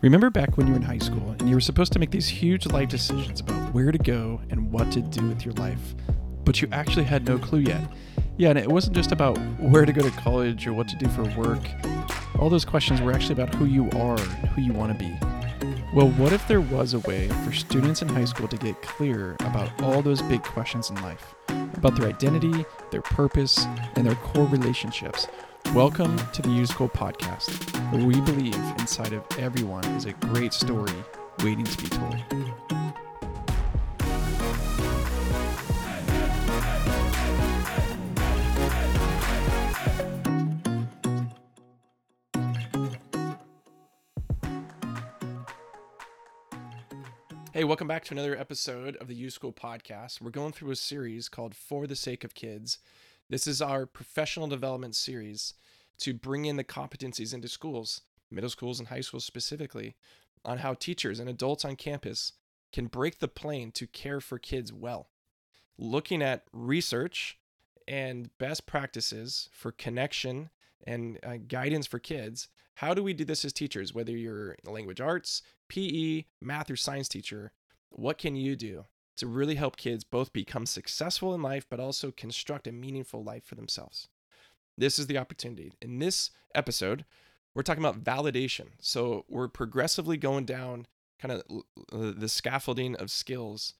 Remember back when you were in high school and you were supposed to make these huge life decisions about where to go and what to do with your life, but you actually had no clue yet? Yeah, and it wasn't just about where to go to college or what to do for work. All those questions were actually about who you are and who you want to be. Well, what if there was a way for students in high school to get clear about all those big questions in life? About their identity, their purpose, and their core relationships Welcome to the U School Podcast, where we believe inside of everyone is a great story waiting to be told. Hey, welcome back to another episode of the U School Podcast. We're going through a series called For the Sake of Kids. This is our professional development series to bring in the competencies into schools, middle schools and high schools specifically, on how teachers and adults on campus can break the plane to care for kids well. Looking at research and best practices for connection and uh, guidance for kids. How do we do this as teachers? Whether you're language arts, PE, math, or science teacher, what can you do to really help kids both become successful in life, but also construct a meaningful life for themselves? This is the opportunity. In this episode, we're talking about validation. So we're progressively going down kind of the scaffolding of skills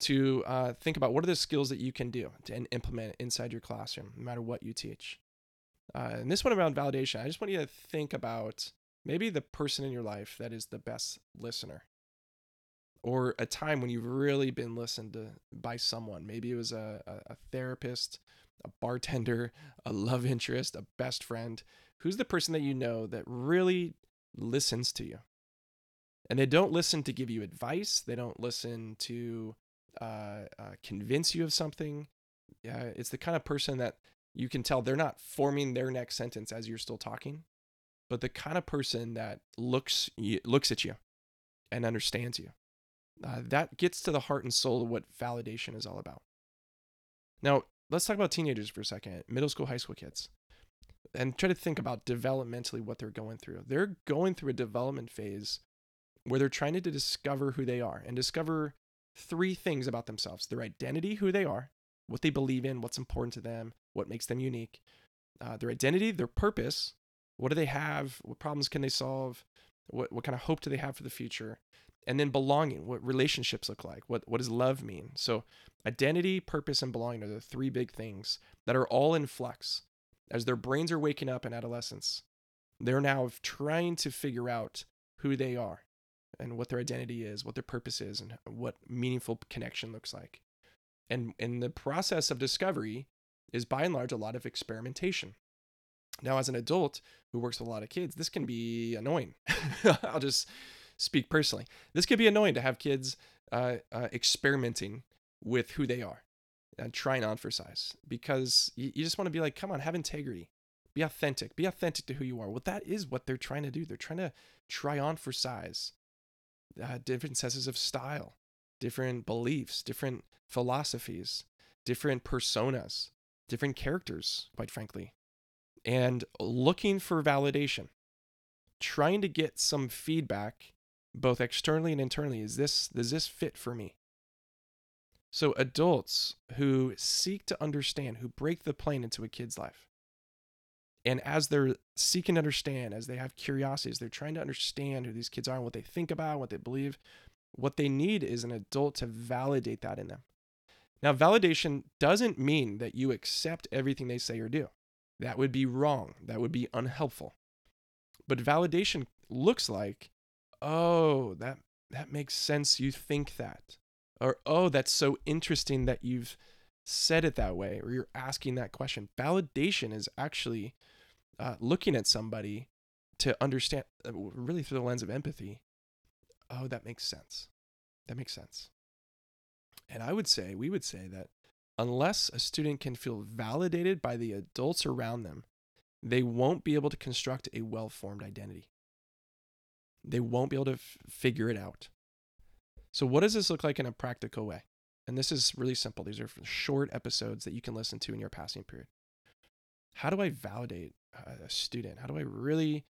to uh, think about what are the skills that you can do and implement inside your classroom, no matter what you teach. Uh, and this one around validation, I just want you to think about maybe the person in your life that is the best listener or a time when you've really been listened to by someone. Maybe it was a, a, therapist, a bartender, a love interest, a best friend? Who's the person that you know that really listens to you? And they don't listen to give you advice. They don't listen to uh, uh, convince you of something. Uh, it's the kind of person that you can tell they're not forming their next sentence as you're still talking, but the kind of person that looks looks at you and understands you. Uh, that gets to the heart and soul of what validation is all about. Now, let's talk about teenagers for a second, middle school, high school kids, and try to think about developmentally what they're going through. They're going through a development phase where they're trying to discover who they are and discover three things about themselves their identity, who they are, what they believe in, what's important to them, what makes them unique, uh, their identity, their purpose, what do they have, what problems can they solve, what, what kind of hope do they have for the future, and then belonging what relationships look like what what does love mean? So identity purpose and belonging are the three big things that are all in flux as their brains are waking up in adolescence. They're now trying to figure out who they are and what their identity is what their purpose is and what meaningful connection looks like. And in the process of discovery is by and large a lot of experimentation. Now as an adult who works with a lot of kids this can be annoying. I'll just speak personally. This could be annoying to have kids uh, uh, experimenting with who they are and trying on for size because you, you just want to be like, come on, have integrity, be authentic, be authentic to who you are. Well, that is what they're trying to do. They're trying to try on for size, uh, different senses of style, different beliefs, different philosophies, different personas, different characters, quite frankly, and looking for validation, trying to get some feedback both externally and internally is this does this fit for me? So adults who seek to understand who break the plane into a kid's life and as they're seeking to understand as they have curiosities they're trying to understand who these kids are and what they think about what they believe what they need is an adult to validate that in them. Now validation doesn't mean that you accept everything they say or do. That would be wrong. That would be unhelpful. But validation looks like oh, that that makes sense. You think that. Or oh, that's so interesting that you've said it that way or you're asking that question. Validation is actually uh, looking at somebody to understand uh, really through the lens of empathy. Oh, that makes sense. That makes sense. And I would say, we would say that unless a student can feel validated by the adults around them, they won't be able to construct a well formed identity. They won't be able to f- figure it out. So, what does this look like in a practical way? And this is really simple. These are short episodes that you can listen to in your passing period. How do I validate a student? How do I really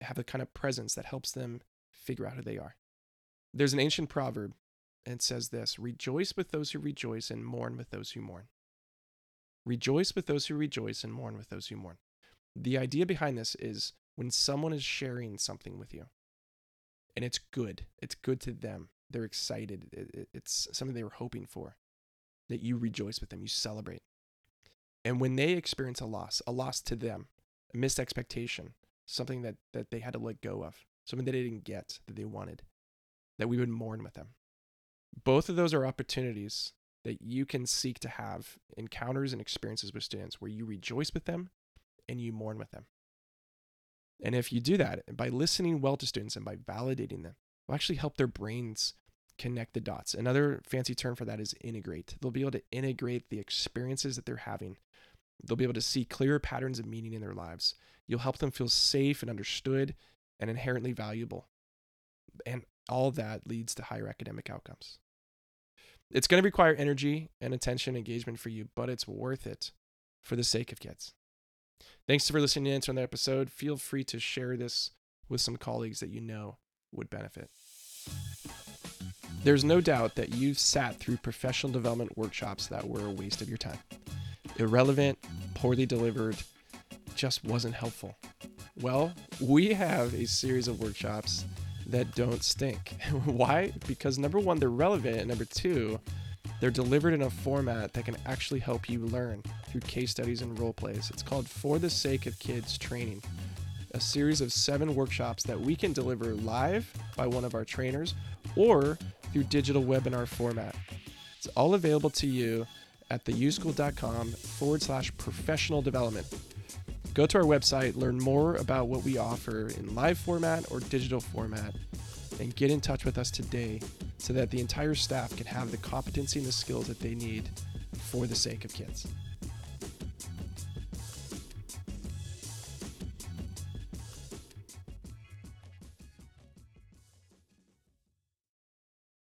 have the kind of presence that helps them figure out who they are. There's an ancient proverb and says this Rejoice with those who rejoice and mourn with those who mourn. Rejoice with those who rejoice and mourn with those who mourn. The idea behind this is when someone is sharing something with you and it's good, it's good to them, they're excited, it's something they were hoping for, that you rejoice with them, you celebrate. And when they experience a loss, a loss to them, a missed expectation, something that, that they had to let go of, something that they didn't get that they wanted, that we would mourn with them. Both of those are opportunities that you can seek to have encounters and experiences with students where you rejoice with them and you mourn with them. And if you do that by listening well to students and by validating them, will actually help their brains connect the dots. Another fancy term for that is integrate. They'll be able to integrate the experiences that they're having. They'll be able to see clearer patterns of meaning in their lives. You'll help them feel safe and understood and inherently valuable. And all that leads to higher academic outcomes. It's going to require energy and attention engagement for you, but it's worth it for the sake of kids. Thanks for listening to the episode. Feel free to share this with some colleagues that you know would benefit. There's no doubt that you've sat through professional development workshops that were a waste of your time. Irrelevant, poorly delivered, just wasn't helpful. Well, we have a series of workshops that don't stink. Why? Because number one, they're relevant, and number two, they're delivered in a format that can actually help you learn through case studies and role plays. It's called For the Sake of Kids Training, a series of seven workshops that we can deliver live by one of our trainers or through digital webinar format. It's all available to you at theuschool.com forward slash professional development. Go to our website, learn more about what we offer in live format or digital format, and get in touch with us today so that the entire staff can have the competency and the skills that they need for the sake of kids.